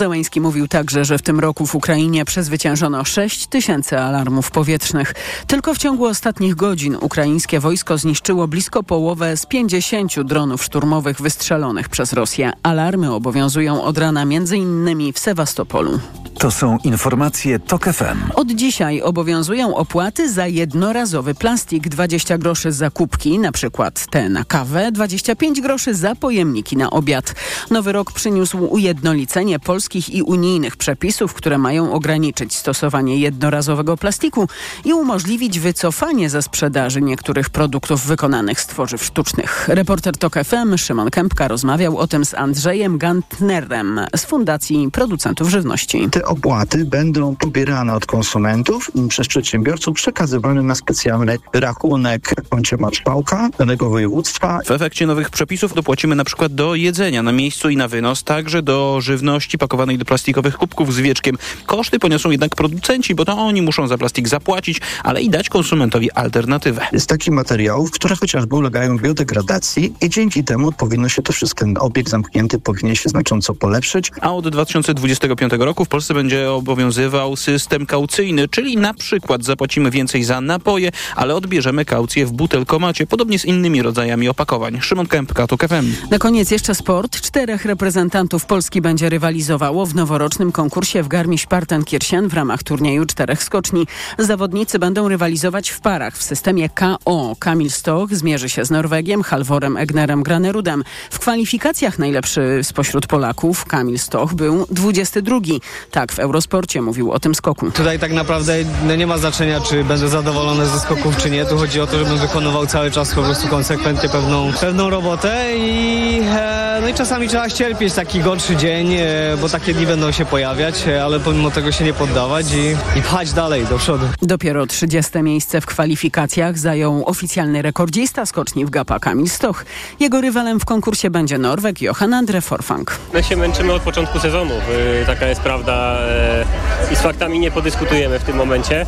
Zełęński mówił także, że w tym roku w Ukrainie przezwyciężono 6 tysięcy alarmów powietrznych. Tylko w ciągu ostatnich godzin ukraińskie wojsko zniszczyło blisko połowę z 50 dronów szturmowych wystrzelonych przez Rosję. Alarmy obowiązują od rana m.in. w Sewastopolu. To są informacje TOK FM. Od dzisiaj obowiązują opłaty za jednorazowy plastik 20 groszy za kubki, na przykład te na kawę, 25 groszy za pojemniki na obiad. Nowy rok przyniósł ujednolicenie polskich i unijnych przepisów, które mają ograniczyć stosowanie jednorazowego plastiku i umożliwić wycofanie ze sprzedaży niektórych produktów wykonanych z tworzyw sztucznych. Reporter TOK FM Szymon Kępka rozmawiał o tym z Andrzejem Gantnerem z Fundacji Producentów Żywności opłaty będą pobierane od konsumentów przez przedsiębiorców, przekazywane na specjalny rachunek w koncie marszałka danego województwa. W efekcie nowych przepisów dopłacimy na przykład do jedzenia na miejscu i na wynos, także do żywności pakowanej do plastikowych kubków z wieczkiem. Koszty poniosą jednak producenci, bo to oni muszą za plastik zapłacić, ale i dać konsumentowi alternatywę. Z takich materiałów, które chociażby ulegają biodegradacji i dzięki temu powinno się to wszystko, ten obieg zamknięty powinien się znacząco polepszyć. A od 2025 roku w Polsce będzie obowiązywał system kaucyjny, czyli na przykład zapłacimy więcej za napoje, ale odbierzemy kaucję w butelkomacie, podobnie z innymi rodzajami opakowań. Szymon Kępka, to FM. Na koniec jeszcze sport. Czterech reprezentantów Polski będzie w noworocznym konkursie w Garmisch-Partenkirchen w ramach turnieju czterech skoczni. Zawodnicy będą rywalizować w parach w systemie KO. Kamil Stoch zmierzy się z Norwegiem, Halvorem Egnerem Granerudem. W kwalifikacjach najlepszy spośród Polaków Kamil Stoch był 22. Tak w Eurosporcie mówił o tym skoku. Tutaj tak naprawdę no nie ma znaczenia, czy będę zadowolony ze skoków, czy nie. Tu chodzi o to, żebym wykonywał cały czas po prostu konsekwentnie pewną, pewną robotę i, e, no i czasami trzeba ścierpieć taki gorszy dzień, e, bo takie dni będą się pojawiać, e, ale pomimo tego się nie poddawać i, i pchać dalej do przodu. Dopiero 30 miejsce w kwalifikacjach zajął oficjalny rekordzista skoczni w Gapa Kamil Stoch. Jego rywalem w konkursie będzie Norweg Johan Andre Forfang. My się męczymy od początku sezonu, taka jest prawda i z faktami nie podyskutujemy w tym momencie.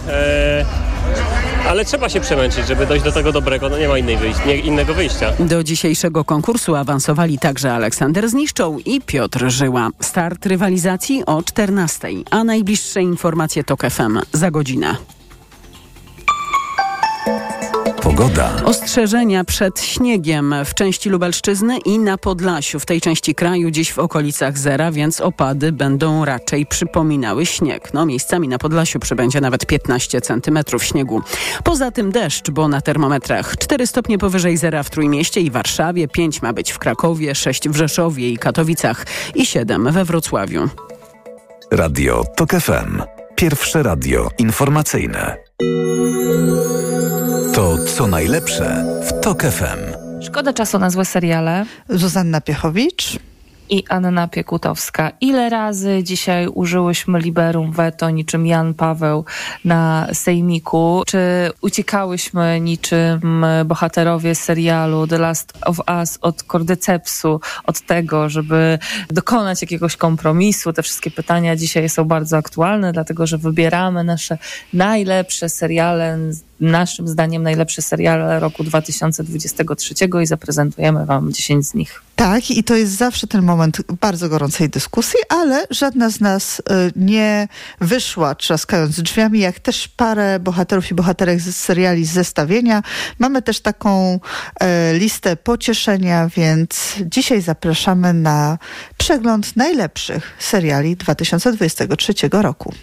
Ale trzeba się przemęczyć, żeby dojść do tego dobrego. No nie ma innej nie, innego wyjścia. Do dzisiejszego konkursu awansowali także Aleksander Zniszczą i Piotr Żyła. Start rywalizacji o 14, a najbliższe informacje TOK FM za godzinę. Pogoda. Ostrzeżenia przed śniegiem w części Lubelszczyzny i na Podlasiu. W tej części kraju dziś w okolicach zera, więc opady będą raczej przypominały śnieg. No miejscami na Podlasiu przybędzie nawet 15 centymetrów śniegu. Poza tym deszcz, bo na termometrach 4 stopnie powyżej zera w Trójmieście i Warszawie, 5 ma być w Krakowie, 6 w Rzeszowie i Katowicach i 7 we Wrocławiu. Radio TOK FM. Pierwsze radio informacyjne. To co najlepsze w TOK FM. Szkoda czasu na złe seriale. Zuzanna Piechowicz i Anna Piekutowska. Ile razy dzisiaj użyłyśmy liberum veto niczym Jan Paweł na sejmiku? Czy uciekałyśmy niczym bohaterowie serialu The Last of Us od kordycepsu, od tego, żeby dokonać jakiegoś kompromisu? Te wszystkie pytania dzisiaj są bardzo aktualne, dlatego że wybieramy nasze najlepsze seriale naszym zdaniem najlepsze seriale roku 2023 i zaprezentujemy Wam 10 z nich. Tak, i to jest zawsze ten moment bardzo gorącej dyskusji, ale żadna z nas y, nie wyszła trzaskając drzwiami, jak też parę bohaterów i bohaterek z seriali z zestawienia. Mamy też taką e, listę pocieszenia, więc dzisiaj zapraszamy na przegląd najlepszych seriali 2023 roku.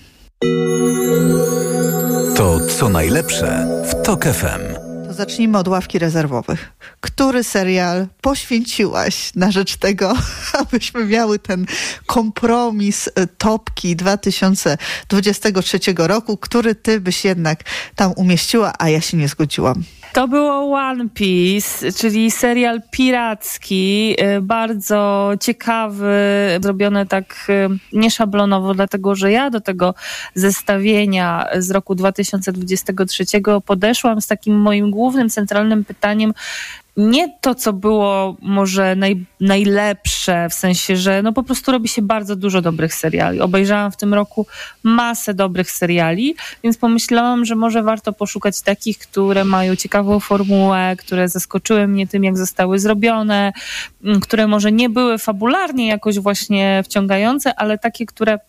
To co najlepsze w TOK FM. Zacznijmy od ławki rezerwowych. Który serial poświęciłaś na rzecz tego, abyśmy miały ten kompromis y, topki 2023 roku, który ty byś jednak tam umieściła, a ja się nie zgodziłam? To było One Piece, czyli serial piracki, y, bardzo ciekawy, zrobiony tak y, nieszablonowo, dlatego że ja do tego zestawienia z roku 2023 podeszłam z takim moim głównym, centralnym pytaniem, nie to, co było może naj, najlepsze, w sensie, że no po prostu robi się bardzo dużo dobrych seriali. Obejrzałam w tym roku masę dobrych seriali, więc pomyślałam, że może warto poszukać takich, które mają ciekawą formułę, które zaskoczyły mnie tym, jak zostały zrobione, które może nie były fabularnie jakoś właśnie wciągające, ale takie, które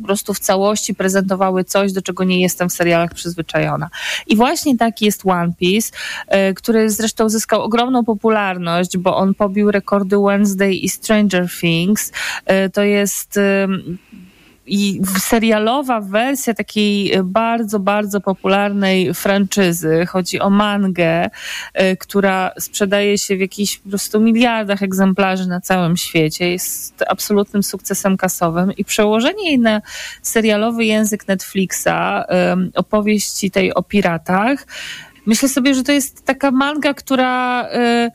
po prostu w całości prezentowały coś, do czego nie jestem w serialach przyzwyczajona. I właśnie taki jest One Piece, e, który zresztą zyskał ogromną popularność, bo on pobił rekordy Wednesday i Stranger Things. E, to jest i serialowa wersja takiej bardzo, bardzo popularnej franczyzy. Chodzi o mangę, e, która sprzedaje się w jakichś po prostu miliardach egzemplarzy na całym świecie. Jest absolutnym sukcesem kasowym i przełożenie jej na serialowy język Netflixa, opowieści tej o piratach, myślę sobie, że to jest taka manga, która e,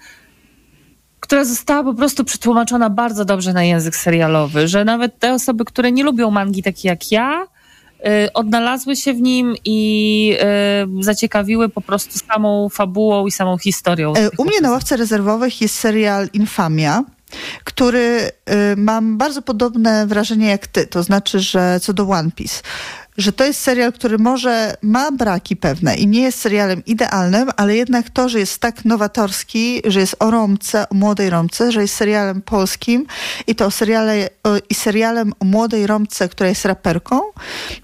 która została po prostu przetłumaczona bardzo dobrze na język serialowy, że nawet te osoby, które nie lubią mangi takie jak ja, y, odnalazły się w nim i y, zaciekawiły po prostu samą fabułą i samą historią. E, u mnie na ławce rezerwowych jest serial Infamia który y, mam bardzo podobne wrażenie jak ty, to znaczy, że co do One Piece że to jest serial, który może ma braki pewne i nie jest serialem idealnym, ale jednak to, że jest tak nowatorski, że jest o Romce, o młodej Romce, że jest serialem polskim i to o seriale, o, i serialem o młodej Romce, która jest raperką,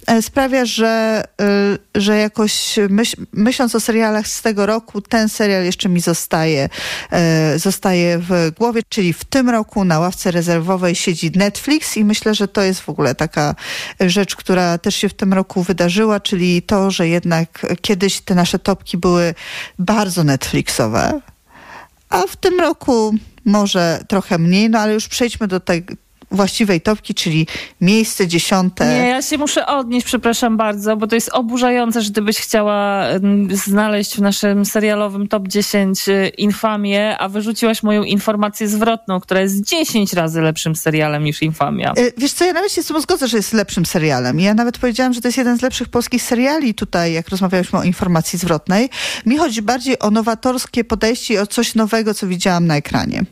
e, sprawia, że, e, że jakoś myśl, myśląc o serialach z tego roku, ten serial jeszcze mi zostaje, e, zostaje w głowie, czyli w tym roku na ławce rezerwowej siedzi Netflix i myślę, że to jest w ogóle taka rzecz, która też się w tym roku wydarzyła, czyli to, że jednak kiedyś te nasze topki były bardzo Netflixowe, a w tym roku może trochę mniej, no ale już przejdźmy do tego właściwej topki, czyli miejsce dziesiąte. Nie, ja się muszę odnieść, przepraszam bardzo, bo to jest oburzające, że gdybyś chciała znaleźć w naszym serialowym top 10 y, Infamię, a wyrzuciłaś moją informację zwrotną, która jest 10 razy lepszym serialem niż Infamia. Y, wiesz co, ja nawet się z tym zgodzę, że jest lepszym serialem. Ja nawet powiedziałam, że to jest jeden z lepszych polskich seriali tutaj, jak rozmawialiśmy o informacji zwrotnej. Mi chodzi bardziej o nowatorskie podejście i o coś nowego, co widziałam na ekranie.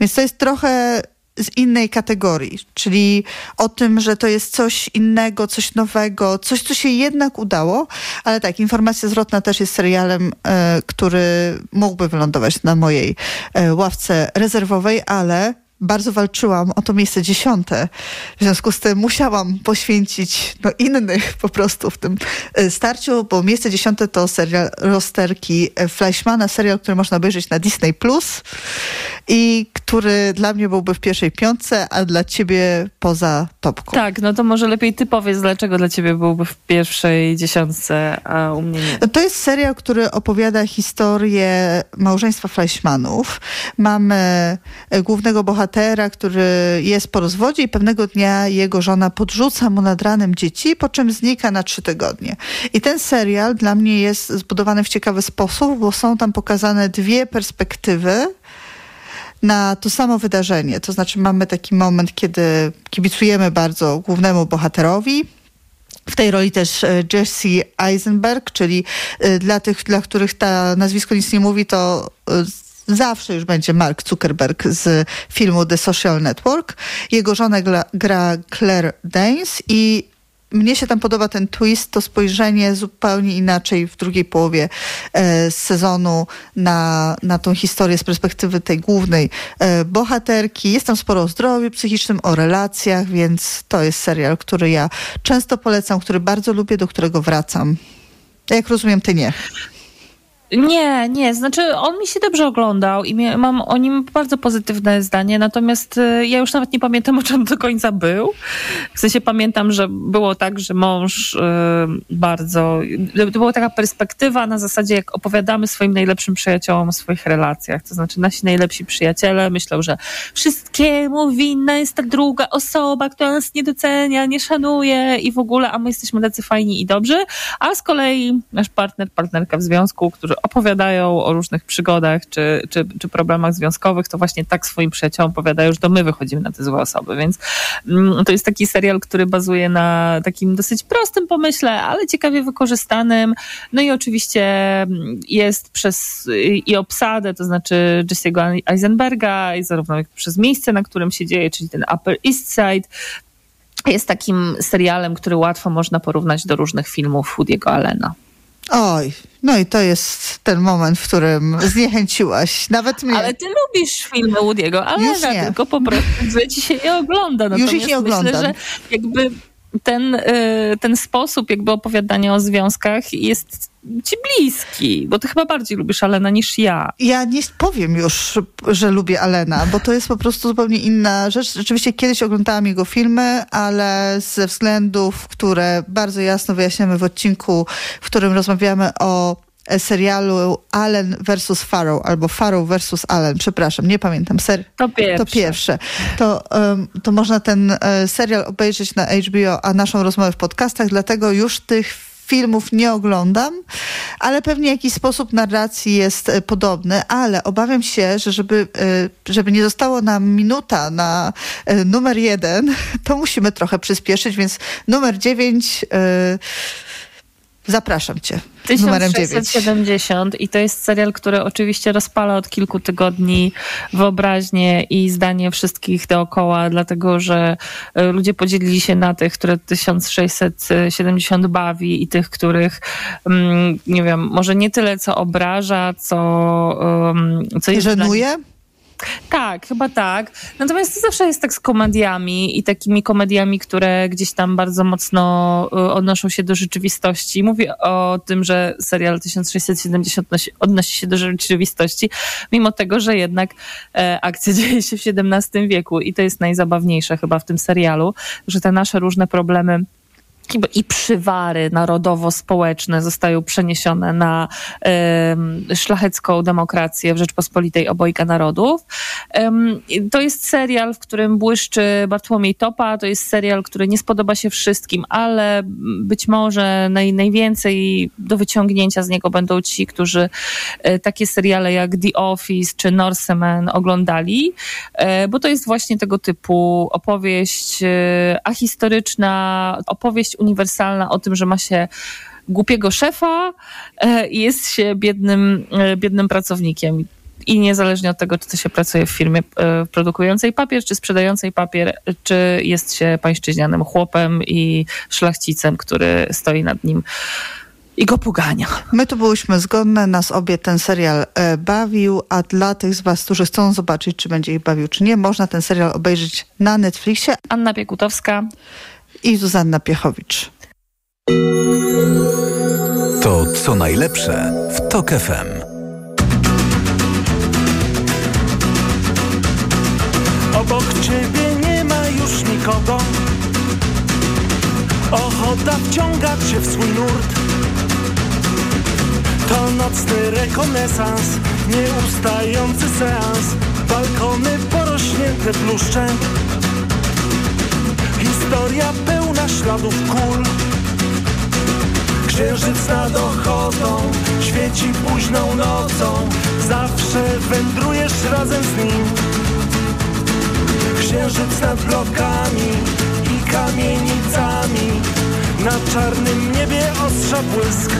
Więc to jest trochę z innej kategorii, czyli o tym, że to jest coś innego, coś nowego, coś, co się jednak udało, ale tak, Informacja Zwrotna też jest serialem, e, który mógłby wylądować na mojej e, ławce rezerwowej, ale bardzo walczyłam o to miejsce dziesiąte. W związku z tym musiałam poświęcić no, innych po prostu w tym e, starciu, bo miejsce dziesiąte to serial Rosterki Fleischmana, serial, który można obejrzeć na Disney+. Plus i który dla mnie byłby w pierwszej piątce, a dla ciebie poza topką. Tak, no to może lepiej ty powiedz, dlaczego dla ciebie byłby w pierwszej dziesiątce, a u mnie nie. To jest serial, który opowiada historię małżeństwa Fleischmanów. Mamy e, głównego bohatera, który jest po rozwodzie i pewnego dnia jego żona podrzuca mu nad ranem dzieci, po czym znika na trzy tygodnie. I ten serial dla mnie jest zbudowany w ciekawy sposób, bo są tam pokazane dwie perspektywy na to samo wydarzenie. To znaczy mamy taki moment, kiedy kibicujemy bardzo głównemu bohaterowi, w tej roli też e, Jesse Eisenberg, czyli e, dla tych, dla których ta nazwisko nic nie mówi, to e, zawsze już będzie Mark Zuckerberg z filmu The Social Network. Jego żonę gra Claire Danes i mnie się tam podoba ten twist, to spojrzenie zupełnie inaczej w drugiej połowie e, sezonu na, na tą historię z perspektywy tej głównej e, bohaterki. Jest tam sporo o zdrowiu psychicznym, o relacjach, więc to jest serial, który ja często polecam, który bardzo lubię, do którego wracam. Jak rozumiem, ty nie. Nie, nie, znaczy on mi się dobrze oglądał i mam o nim bardzo pozytywne zdanie, natomiast y, ja już nawet nie pamiętam, o czym do końca był. W sensie pamiętam, że było tak, że mąż y, bardzo, to była taka perspektywa na zasadzie, jak opowiadamy swoim najlepszym przyjaciołom o swoich relacjach, to znaczy nasi najlepsi przyjaciele myślą, że wszystkiemu winna jest ta druga osoba, która nas nie docenia, nie szanuje i w ogóle, a my jesteśmy tacy fajni i dobrzy, a z kolei nasz partner, partnerka w związku, który opowiadają o różnych przygodach czy, czy, czy problemach związkowych, to właśnie tak swoim przyjaciołom opowiadają, że to my wychodzimy na te złe osoby. Więc mm, to jest taki serial, który bazuje na takim dosyć prostym pomyśle, ale ciekawie wykorzystanym. No i oczywiście mm, jest przez i obsadę, to znaczy Jesse'ego Eisenberga, i zarówno przez miejsce, na którym się dzieje, czyli ten Upper East Side, jest takim serialem, który łatwo można porównać do różnych filmów Woody'ego Allena. Oj, no i to jest ten moment, w którym zniechęciłaś nawet mnie. Ale ty lubisz filmy Woody'ego Allena, tylko po prostu że ci się nie ogląda. Natomiast Już ich nie oglądam. Myślę, że jakby ten, y, ten sposób jakby opowiadania o związkach jest ci bliski, bo ty chyba bardziej lubisz Alena niż ja. Ja nie powiem już, że lubię Alena, bo to jest po prostu zupełnie inna rzecz. Rzeczywiście kiedyś oglądałam jego filmy, ale ze względów, które bardzo jasno wyjaśniamy w odcinku, w którym rozmawiamy o serialu Allen versus Farrow, albo Farrow versus Allen, przepraszam, nie pamiętam. Ser to pierwsze. To, pierwsze. To, um, to można ten uh, serial obejrzeć na HBO, a naszą rozmowę w podcastach, dlatego już tych filmów nie oglądam, ale pewnie jakiś sposób narracji jest e, podobny, ale obawiam się, że żeby, e, żeby nie zostało nam minuta na numer jeden, to musimy trochę przyspieszyć, więc numer dziewięć Zapraszam cię. 1670 i to jest serial, który oczywiście rozpala od kilku tygodni wyobraźnię i zdanie wszystkich dookoła, dlatego że e, ludzie podzielili się na tych, które 1670 bawi i tych, których mm, nie wiem, może nie tyle co obraża, co, co jest żenuje? Tak, chyba tak. Natomiast to zawsze jest tak z komediami i takimi komediami, które gdzieś tam bardzo mocno y, odnoszą się do rzeczywistości. Mówię o tym, że serial 1670 odnosi się do rzeczywistości, mimo tego, że jednak e, akcja dzieje się w XVII wieku i to jest najzabawniejsze chyba w tym serialu, że te nasze różne problemy i przywary narodowo-społeczne zostają przeniesione na y, szlachecką demokrację w Rzeczpospolitej obojga narodów. To jest serial, w którym błyszczy Bartłomiej Topa. To jest serial, który nie spodoba się wszystkim, ale być może naj, najwięcej do wyciągnięcia z niego będą ci, którzy y, takie seriale jak The Office czy Norseman oglądali, e, bo to jest właśnie tego typu opowieść e, ahistoryczna, opowieść uniwersalna o tym, że ma się głupiego szefa e, i jest się biednym, e, biednym pracownikiem. I niezależnie od tego, czy to się pracuje w firmie e, produkującej papier, czy sprzedającej papier, czy jest się pańszczyźnianym chłopem i szlachcicem, który stoi nad nim i go pogania. My tu byłyśmy zgodne, nas obie ten serial bawił, a dla tych z was, którzy chcą zobaczyć, czy będzie ich bawił, czy nie, można ten serial obejrzeć na Netflixie. Anna Piekutowska i Zuzanna Piechowicz. To co najlepsze w TOK FM. Obok ciebie nie ma już nikogo. Ochota wciąga cię w swój nurt. To nocny rekonesans, nieustający seans. Balkony porośnięte bluszczem Historia pełna śladów kul. Księżyc nad ochotą Świeci późną nocą. Zawsze wędrujesz razem z nim. Księżyc nad blokami I kamienicami. Na czarnym niebie ostrza błysk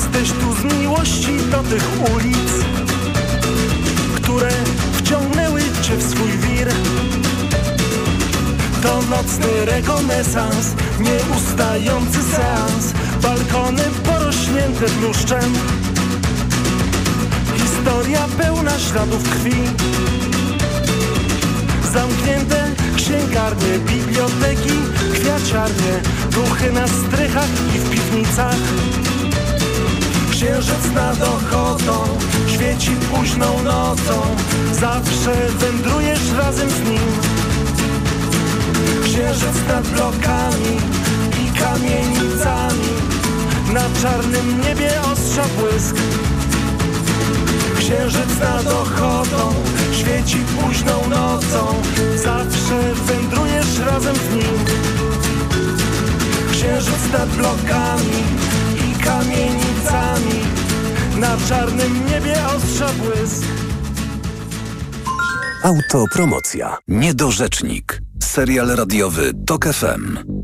Jesteś tu z miłości do tych ulic Które wciągnęły cię w swój wir. To nocny rekonesans Nieustający seans Balkony porośnięte bluszczem Historia pełna śladów krwi. Zamknięte księgarnie, biblioteki, kwiaciarnie Duchy na strychach i w piwnicach Księżyc nad ochotą Świeci późną nocą Zawsze wędrujesz razem z nim. Księżyc nad blokami I kamienicami Na czarnym niebie ostrza błysk. Księżyc nad ochotą Świeci późną nocą Zawsze wędrujesz razem z nim. Księżyc nad blokami kamienicami Na czarnym niebie ostrza błysk Autopromocja. Niedorzecznik. Serial radiowy TOK FM.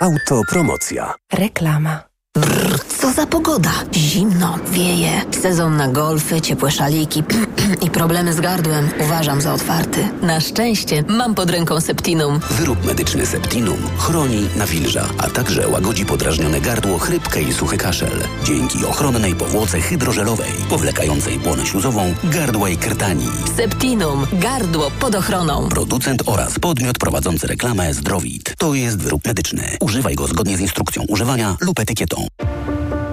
Autopromocja. Reklama. Brrr, co za pogoda. Zimno, wieje. Sezon na golfy, ciepłe szaliki i problemy z gardłem uważam za otwarty. Na szczęście mam pod ręką Septinum. Wyrób medyczny Septinum chroni, nawilża, a także łagodzi podrażnione gardło, chrypkę i suchy kaszel. Dzięki ochronnej powłoce hydrożelowej, powlekającej błonę śluzową, gardła i krtani. Septinum. Gardło pod ochroną. Producent oraz podmiot prowadzący reklamę Zdrowit. To jest wyrób medyczny. Używaj go zgodnie z instrukcją używania lub etykietą.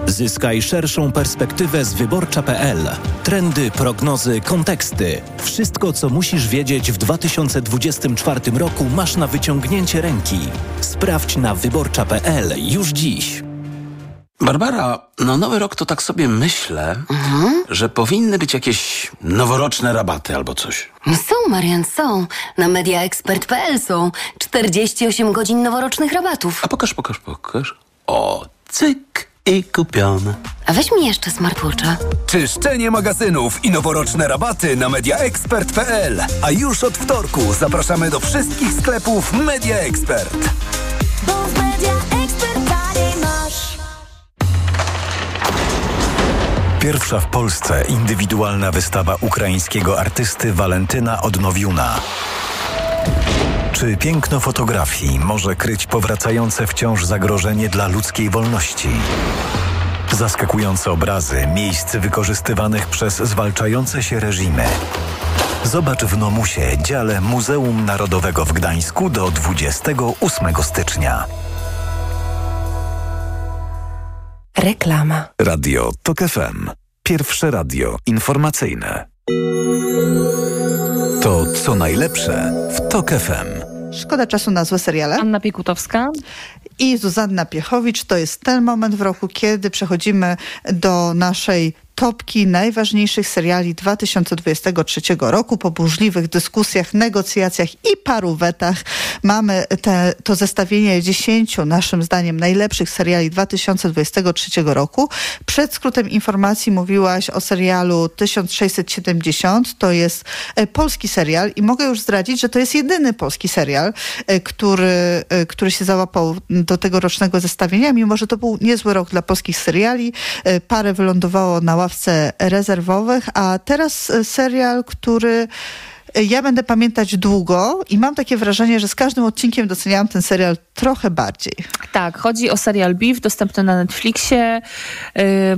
Zyskaj szerszą perspektywę z wyborcza.pl. Trendy, prognozy, konteksty. Wszystko, co musisz wiedzieć w 2024 roku, masz na wyciągnięcie ręki. Sprawdź na wyborcza.pl już dziś. Barbara, no nowy rok to tak sobie myślę, że powinny być jakieś noworoczne rabaty albo coś. Są, Marian, są. Na mediaexpert.pl są 48 godzin noworocznych rabatów. A pokaż, pokaż, pokaż. O, cyk i kupione. A weź mi jeszcze smartwatcha. Czyszczenie magazynów i noworoczne rabaty na mediaexpert.pl. A już od wtorku zapraszamy do wszystkich sklepów Media Expert. Bo w Media Expert masz. Pierwsza w Polsce indywidualna wystawa ukraińskiego artysty Walentyna Odnowiuna. Czy piękno fotografii może kryć powracające wciąż zagrożenie dla ludzkiej wolności? Zaskakujące obrazy miejsc wykorzystywanych przez zwalczające się reżimy. Zobacz w Nomusie, dziale Muzeum Narodowego w Gdańsku do 28 stycznia. Reklama. Radio TOK FM. Pierwsze radio informacyjne. To co najlepsze w TOK FM. Szkoda czasu na złe seriale. Anna Piekutowska. I Zuzanna Piechowicz. To jest ten moment w roku, kiedy przechodzimy do naszej topki najważniejszych seriali 2023 roku. Po burzliwych dyskusjach, negocjacjach i paru wetach mamy te, to zestawienie 10 naszym zdaniem najlepszych seriali 2023 roku. Przed skrótem informacji mówiłaś o serialu 1670. To jest e, polski serial i mogę już zdradzić, że to jest jedyny polski serial, e, który, e, który się załapał do tegorocznego zestawienia, mimo że to był niezły rok dla polskich seriali. Parę wylądowało na ławce rezerwowych, a teraz serial, który ja będę pamiętać długo i mam takie wrażenie, że z każdym odcinkiem doceniałam ten serial trochę bardziej. Tak, chodzi o serial Beef, dostępny na Netflixie.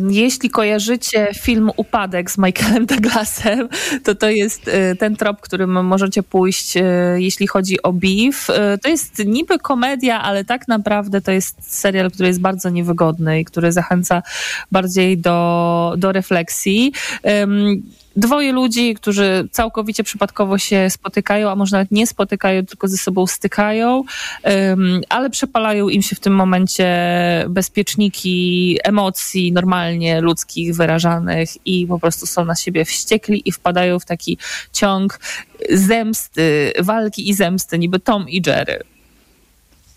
Jeśli kojarzycie film Upadek z Michaelem Douglasem, to to jest ten trop, którym możecie pójść, jeśli chodzi o Beef. To jest niby komedia, ale tak naprawdę to jest serial, który jest bardzo niewygodny i który zachęca bardziej do, do refleksji dwoje ludzi, którzy całkowicie przypadkowo się spotykają, a może nawet nie spotykają, tylko ze sobą stykają, um, ale przepalają im się w tym momencie bezpieczniki emocji normalnie ludzkich wyrażanych i po prostu są na siebie wściekli i wpadają w taki ciąg zemsty, walki i zemsty, niby Tom i Jerry.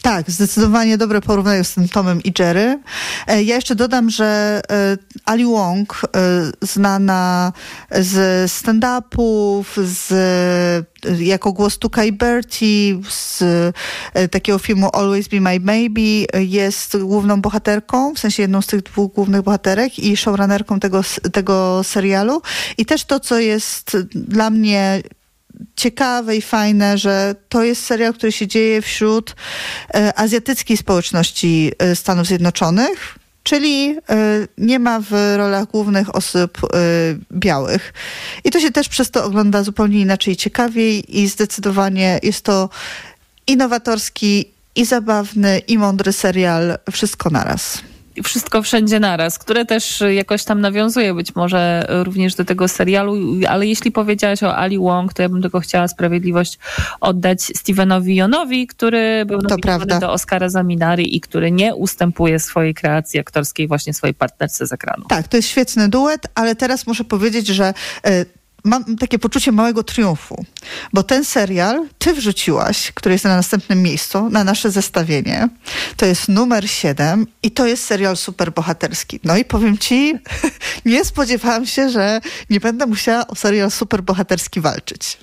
Tak, zdecydowanie dobre porównanie z tym Tomem i Jerry. E, ja jeszcze dodam, że e, Ali Wong, e, znana z stand-upów, z, jako głos Tukai Bertie, z takiego filmu Always Be My Maybe, jest główną bohaterką, w sensie jedną z tych dwóch głównych bohaterek i showrunnerką tego, tego serialu. I też to, co jest dla mnie ciekawe i fajne, że to jest serial, który się dzieje wśród e, azjatyckiej społeczności e, Stanów Zjednoczonych. Czyli y, nie ma w rolach głównych osób białych. I to się też przez to ogląda zupełnie inaczej ciekawiej i zdecydowanie jest to innowatorski i zabawny i mądry serial wszystko naraz wszystko wszędzie naraz, które też jakoś tam nawiązuje być może również do tego serialu, ale jeśli powiedziałaś o Ali Wong, to ja bym tylko chciała sprawiedliwość oddać Stevenowi Yonowi, który był nominowany do Oscara za Minari i który nie ustępuje swojej kreacji aktorskiej właśnie swojej partnerce z ekranu. Tak, to jest świetny duet, ale teraz muszę powiedzieć, że y, mam takie poczucie małego triumfu, bo ten serial ty wrzuciłaś, który jest na następnym miejscu, na nasze zestawienie. To jest numer 7 i to jest serial superbohaterski. No i powiem ci, nie spodziewałam się, że nie będę musiała o serial superbohaterski walczyć.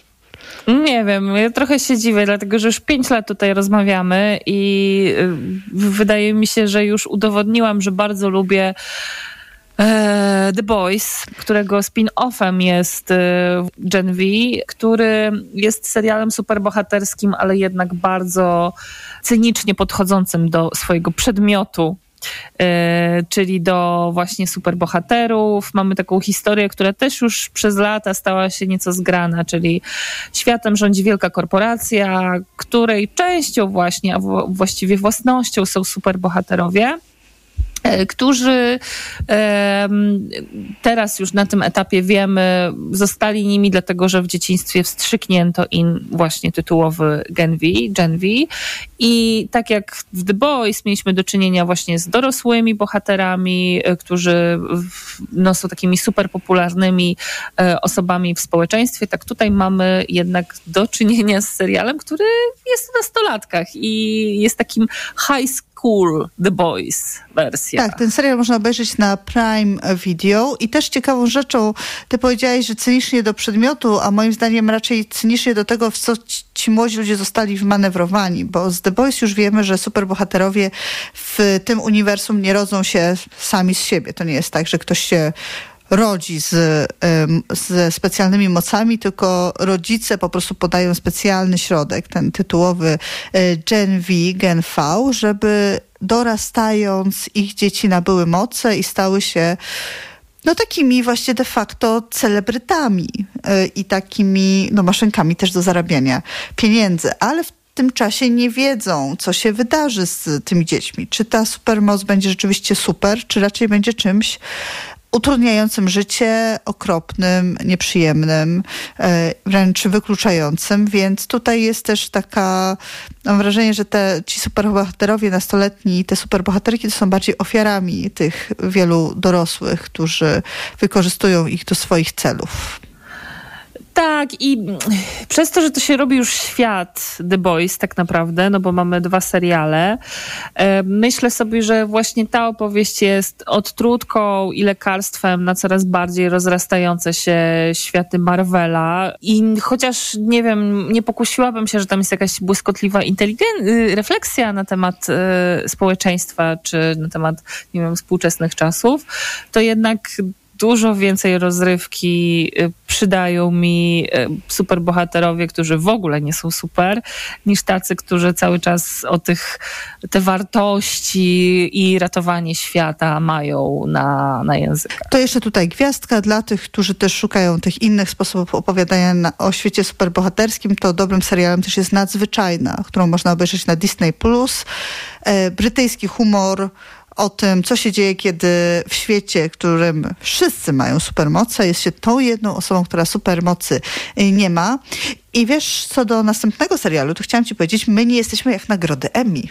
Nie wiem, ja trochę się dziwię, dlatego że już pięć lat tutaj rozmawiamy i y, wydaje mi się, że już udowodniłam, że bardzo lubię The Boys, którego spin-offem jest e, Gen V, który jest serialem superbohaterskim, ale jednak bardzo cynicznie podchodzącym do swojego przedmiotu, e, czyli do właśnie superbohaterów. Mamy taką historię, która też już przez lata stała się nieco zgrana, czyli światem rządzi wielka korporacja, której częścią właśnie, a właściwie własnością są superbohaterowie. E, którzy teraz już na tym etapie wiemy, zostali nimi dlatego, że w dzieciństwie wstrzyknięto im właśnie tytułowy Gen V, Gen V. I tak jak w The Boys mieliśmy do czynienia właśnie z dorosłymi bohaterami, e, którzy no, są takimi super popularnymi e, osobami w społeczeństwie, tak tutaj mamy jednak do czynienia z serialem, który jest w nastolatkach i jest takim high school The Boys Tak, ten serial można obejrzeć na Prime Video i też ciekawą rzeczą, ty powiedziałeś, że cynicznie do przedmiotu, a moim zdaniem raczej cynicznie do tego, w co ci młodzi ludzie zostali wmanewrowani, bo z The Boys już wiemy, że superbohaterowie w tym uniwersum nie rodzą się sami z siebie. To nie jest tak, że ktoś się rodzi z, ze specjalnymi mocami, tylko rodzice po prostu podają specjalny środek, ten tytułowy e, Gen V, Gen V, żeby dorastając ich dzieci nabyły moce i stały się no takimi właśnie de facto celebrytami e, i takimi no maszynkami też do zarabiania pieniędzy, ale w tym czasie nie wiedzą, co się wydarzy z tymi dziećmi. Czy ta supermoc będzie rzeczywiście super, czy raczej będzie czymś utrudniającym życie, okropnym, nieprzyjemnym, e, wręcz wykluczającym, więc tutaj jest też taka, mam wrażenie, że te, ci superbohaterowie nastoletni, te superbohaterki to są bardziej ofiarami tych wielu dorosłych, którzy wykorzystują ich do swoich celów. Tak, i przez to, że to się robi już świat The Boys tak naprawdę, no bo mamy dwa seriale, myślę sobie, że właśnie ta opowieść jest odtrutką i lekarstwem na coraz bardziej rozrastające się światy Marvela. I chociaż, nie wiem, nie pokusiłabym się, że tam jest jakaś błyskotliwa inteligen- y, refleksja na temat y, społeczeństwa, czy na temat, nie wiem, współczesnych czasów, to jednak dużo więcej rozrywki y, przydają mi y, superbohaterowie, którzy w ogóle nie są super, niż tacy, którzy cały czas o tych, te wartości i ratowanie świata mają na, na języku. To jeszcze tutaj gwiazdka dla tych, którzy też szukają tych innych sposobów opowiadania na, o świecie superbohaterskim, to dobrym serialem też jest Nadzwyczajna, którą można obejrzeć na Disney+. E, brytyjski humor, o tym, co się dzieje, kiedy w świecie, w którym wszyscy mają supermoce, jest się tą jedną osobą, która supermocy y, nie ma. I wiesz, co do następnego serialu, to chciałam ci powiedzieć, my nie jesteśmy jak nagrody Emmy.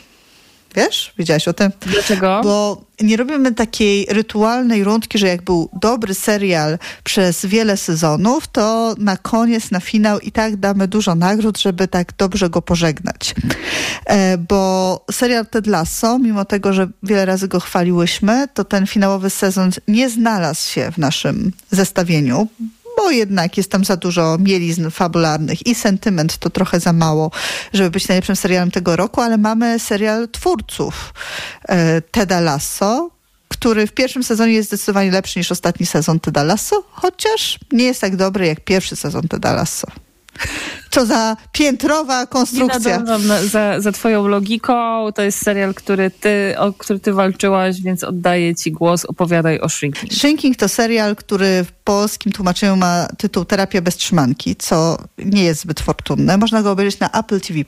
Wiesz? Wiedziałaś o tym? Dlaczego? Bo nie robimy takiej rytualnej rundki, że jak był dobry serial przez wiele sezonów, to na koniec, na finał i tak damy dużo nagród, żeby tak dobrze go pożegnać. E, bo serial Ted Lasso, mimo tego, że wiele razy go chwaliłyśmy, to ten finałowy sezon nie znalazł się w naszym zestawieniu, bo jednak jest tam za dużo mielizn fabularnych i sentyment to trochę za mało, żeby być najlepszym serialem tego roku, ale mamy serial twórców e, Teda Lasso, który w pierwszym sezonie jest zdecydowanie lepszy niż ostatni sezon Teda Lasso, chociaż nie jest tak dobry jak pierwszy sezon Teda Lasso. Co za piętrowa konstrukcja. nadążam na, za, za twoją logiką. To jest serial, który ty, o który ty walczyłaś, więc oddaję ci głos. Opowiadaj o Shrinking. Shrinking to serial, który w polskim tłumaczeniu ma tytuł Terapia bez trzymanki, co nie jest zbyt fortunne. Można go obejrzeć na Apple TV+,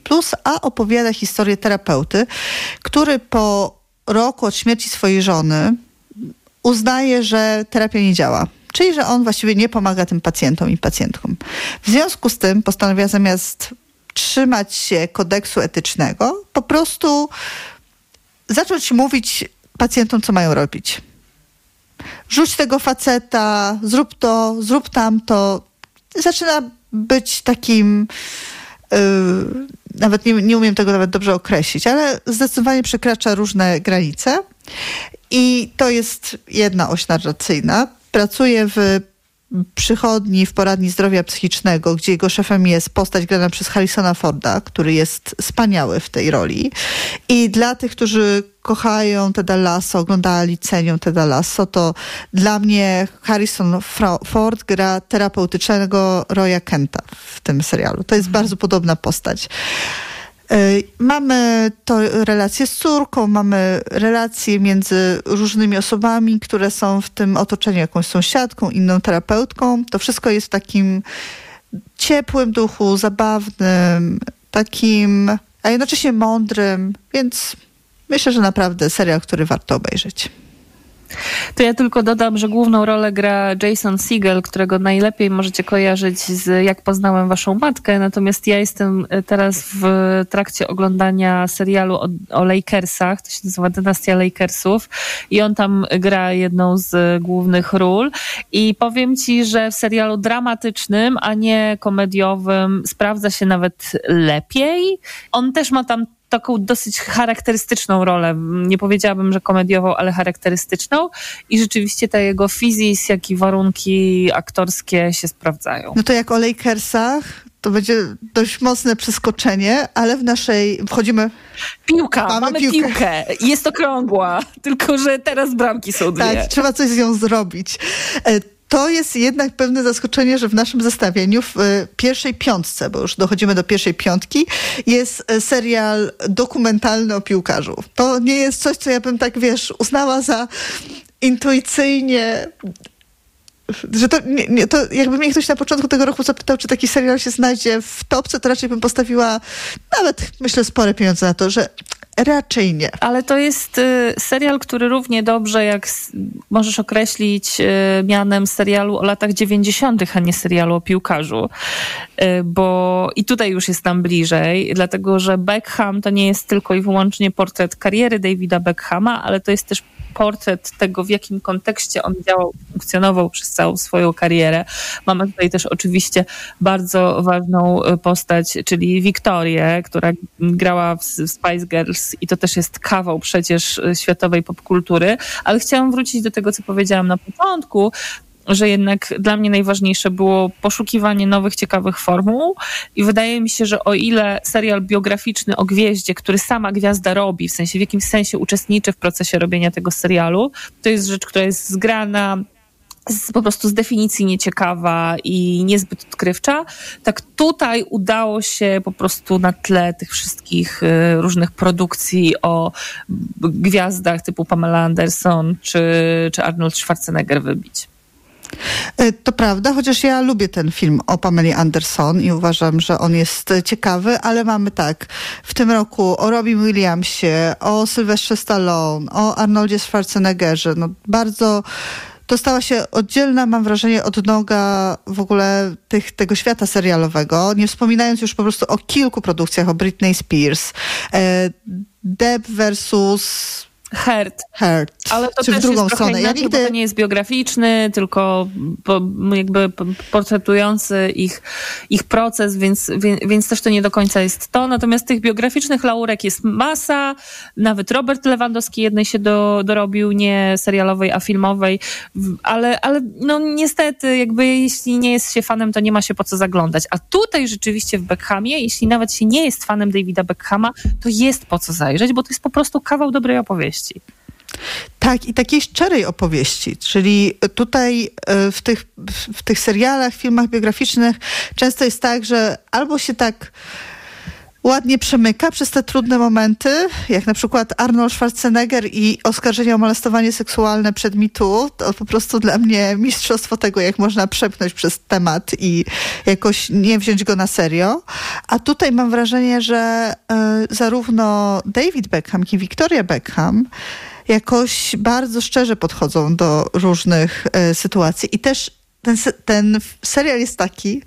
a opowiada historię terapeuty, który po roku od śmierci swojej żony uznaje, że terapia nie działa. Czyli, że on właściwie nie pomaga tym pacjentom i pacjentkom. W związku z tym postanawia zamiast trzymać się kodeksu etycznego, po prostu zacząć mówić pacjentom, co mają robić. Rzuć tego faceta, zrób to, zrób tamto. Zaczyna być takim. Yy, nawet nie, nie umiem tego nawet dobrze określić, ale zdecydowanie przekracza różne granice. I to jest jedna oś narracyjna. Pracuje w przychodni w poradni zdrowia psychicznego, gdzie jego szefem jest postać grana przez Harrisona Forda, który jest wspaniały w tej roli. I dla tych, którzy kochają Teda Lasso, oglądali, cenią Teda Lasso, to dla mnie Harrison Ford gra terapeutycznego Roya Kenta w tym serialu. To jest bardzo podobna postać. Y, Mamy to relacje z córką, mamy relacje między różnymi osobami, które są w tym otoczeniu, jakąś sąsiadką, inną terapeutką. To wszystko jest w takim ciepłym duchu, zabawnym, takim, a jednocześnie mądrym, więc myślę, że naprawdę serial, który warto obejrzeć. To ja tylko dodam, że główną rolę gra Jason Segel, którego najlepiej możecie kojarzyć z Jak poznałem waszą matkę, natomiast ja jestem e, teraz w trakcie oglądania serialu o, o Lakersach, to się nazywa Dynastia Lakersów i on tam gra jedną z głównych ról i powiem ci, że w serialu dramatycznym, a nie komediowym sprawdza się nawet lepiej. On też ma tam taką dosyć charakterystyczną rolę. Nie powiedziałabym, że komediową, ale charakterystyczną. I rzeczywiście ta jego fizis, jak i warunki aktorskie się sprawdzają. No to jak o Lakersach, to będzie dość mocne przeskoczenie, ale w naszej, wchodzimy... Piłka, mamy, piłkę. Jest okrągła, tylko że teraz bramki są dwie. Tak, trzeba coś z nią zrobić. To jest jednak pewne zaskoczenie, że w naszym zestawieniu w e, pierwszej piątce, bo już dochodzimy do pierwszej piątki, jest e, serial dokumentalny o piłkarzu. To nie jest coś, co ja bym tak, wiesz, uznała za intuicyjnie że to, nie, nie, to jakby mnie ktoś na początku tego roku zapytał, czy taki serial się znajdzie w topce, to raczej bym postawiła nawet, myślę, spore pieniądze na to, że raczej nie. Ale to jest y, serial, który równie dobrze jak możesz określić y, mianem serialu o latach 90., a nie serialu o piłkarzu. Y, Bo i tutaj już jest nam bliżej, dlatego że Beckham to nie jest tylko i wyłącznie portret kariery Davida Beckhama, ale to jest też portret tego, w jakim kontekście on działał, funkcjonował przez całą swoją karierę. Mamy tutaj też oczywiście bardzo ważną postać, czyli Wiktorię, która grała w Spice Girls i to też jest kawał przecież y, światowej popkultury. Ale chciałam wrócić do tego, co powiedziałam na początku, że jednak dla mnie najważniejsze było poszukiwanie nowych, ciekawych formuł i wydaje mi się, że o ile serial biograficzny o gwieździe, który sama gwiazda robi, w sensie w jakimś sensie uczestniczy w procesie robienia tego serialu, to jest rzecz, która jest zgrana z, po prostu z definicji nieciekawa i niezbyt odkrywcza. Tak tutaj udało się po prostu na tle tych wszystkich y, różnych produkcji o gwiazdach typu Pamela Anderson czy, czy Arnold Schwarzenegger wybić. E, To prawda, chociaż ja lubię ten film o Pameli Anderson i uważam, że on jest ciekawy, ale mamy tak, w tym roku o Robin Williamsie, o Sylwestrze Stallone, o Arnoldzie Schwarzeneggerze, no bardzo to stała się oddzielna, mam wrażenie, odnoga w ogóle tych, tego świata serialowego, nie wspominając już po prostu o kilku produkcjach, o Britney Spears, e, Deb versus Heard. Heard. Ale to Czy też w drugą jest stronę. Ja inaczej, nigdy bo to nie jest biograficzny, tylko po, jakby portretujący ich, ich proces, więc, więc, więc też to nie do końca jest to. Natomiast tych biograficznych laurek jest masa. Nawet Robert Lewandowski jednej się do, dorobił, nie serialowej, a filmowej. Ale, ale no niestety, jakby jeśli nie jest się fanem, to nie ma się po co zaglądać. A tutaj rzeczywiście w Beckhamie, jeśli nawet się nie jest fanem Davida Beckhama, to jest po co zajrzeć, bo to jest po prostu kawał dobrej opowieści. Tak, i takiej szczerej opowieści, czyli tutaj e, w tych, w tych serialach, filmach biograficznych często jest tak, że albo się tak ładnie przemyka przez te trudne momenty, jak na przykład Arnold Schwarzenegger i oskarżenie o molestowanie seksualne przed mitu, to po prostu dla mnie mistrzostwo tego, jak można przepchnąć przez temat i jakoś nie wziąć go na serio. A tutaj mam wrażenie, że y, zarówno David Beckham, jak i Victoria Beckham jakoś bardzo szczerze podchodzą do różnych y, sytuacji i też ten, ten serial jest taki,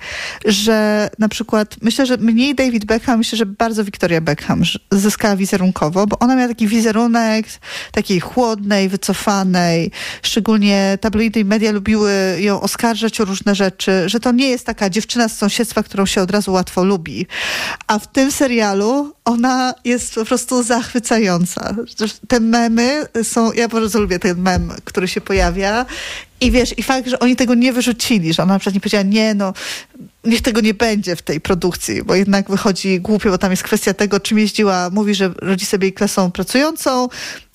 że na przykład myślę, że mniej David Beckham, myślę, że bardzo Victoria Beckham zyskała wizerunkowo, bo ona miała taki wizerunek takiej chłodnej, wycofanej, szczególnie tabloidy i media lubiły ją oskarżać o różne rzeczy, że to nie jest taka dziewczyna z sąsiedztwa, którą się od razu łatwo lubi. A w tym serialu ona jest po prostu zachwycająca. Te memy są, ja bardzo lubię ten mem, który się pojawia i wiesz, i fakt, że oni tego nie wyrzucili, że ona na przykład nie powiedziała, nie no, niech tego nie będzie w tej produkcji, bo jednak wychodzi głupio, bo tam jest kwestia tego, czym jeździła, mówi, że rodzi sobie klasą pracującą,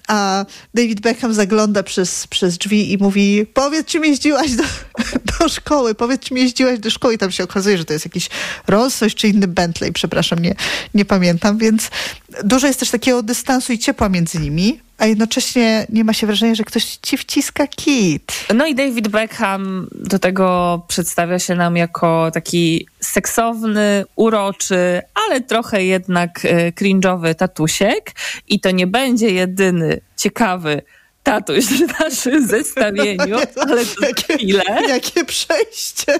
a David Beckham zagląda przez, przez drzwi i mówi, powiedz, czym jeździłaś do, do szkoły, powiedz, czym jeździłaś do szkoły. I tam się okazuje, że to jest jakiś Rolls czy inny Bentley, przepraszam, nie, nie pamiętam, więc dużo jest też takiego dystansu i ciepła między nimi, a jednocześnie nie ma się wrażenia, że ktoś ci wciska kit. No i David Beckham do tego przedstawia się nam jako taki seksowny, uroczy, ale trochę jednak e, cringe'owy tatusiek. I to nie będzie jedyny ciekawy tatuś w naszym zestawieniu, ale to za chwilę. Jakie przejście.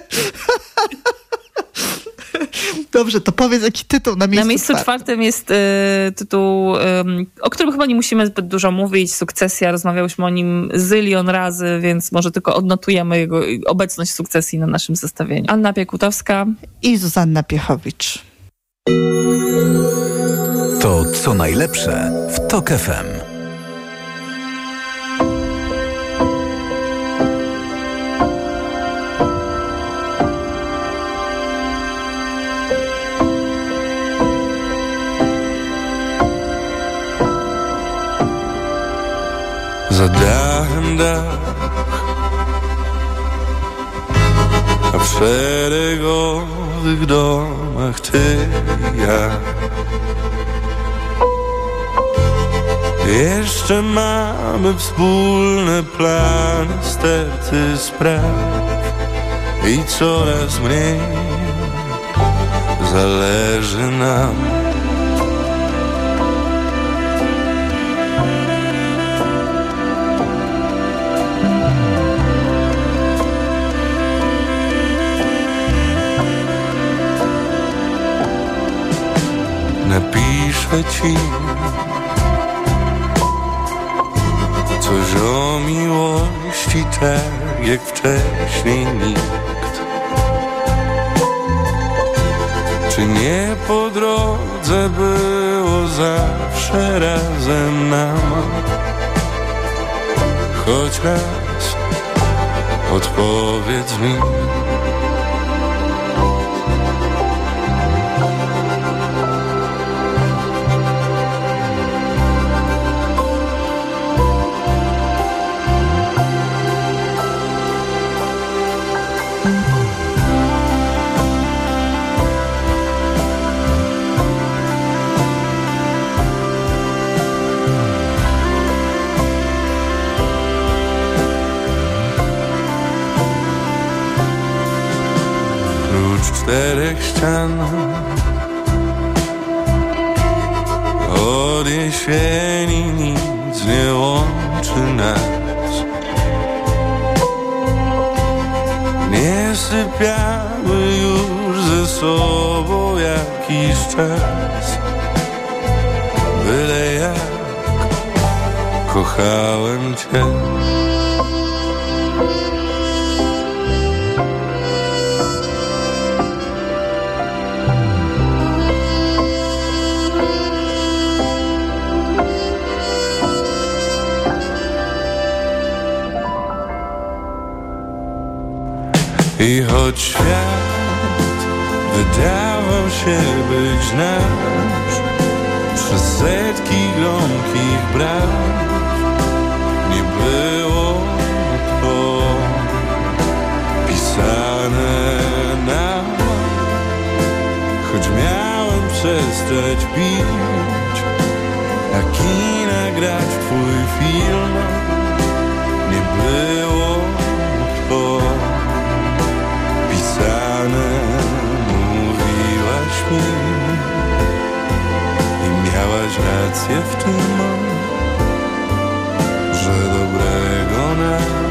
Dobrze, to powiedz jaki tytuł na miejscu, Na miejscu czwartym jest e, tytuł, em, o którym chyba nie musimy zbyt dużo mówić. Sukcesja, rozmawiałyśmy o nim zylion razy, więc może tylko odnotujemy jego obecność sukcesji na naszym zestawieniu. Anna Piekutowska i Zuzanna Piechowicz. To co najlepsze w TOK FM. Za dachem dach A w szeregowych domach ty i ja. Jeszcze mamy wspólne plany, sterty spraw I coraz mniej zależy nam Napiszę ci Coś o miłości tak jak wcześniej nikt. Czy nie po drodze było zawsze razem nam? Choć raz odpowiedz mi ścian Od jesieni nic nie łączy nas. Nie sypiamy już ze sobą jakiś czas. Byle jak kochałem Cię choć świat wydawał się być nasz Przez setki gromkich braw było to pisane na Choć miałem przestać pić A kina grać w twój film Nie było I miałaś rację w tym Że dobrego nas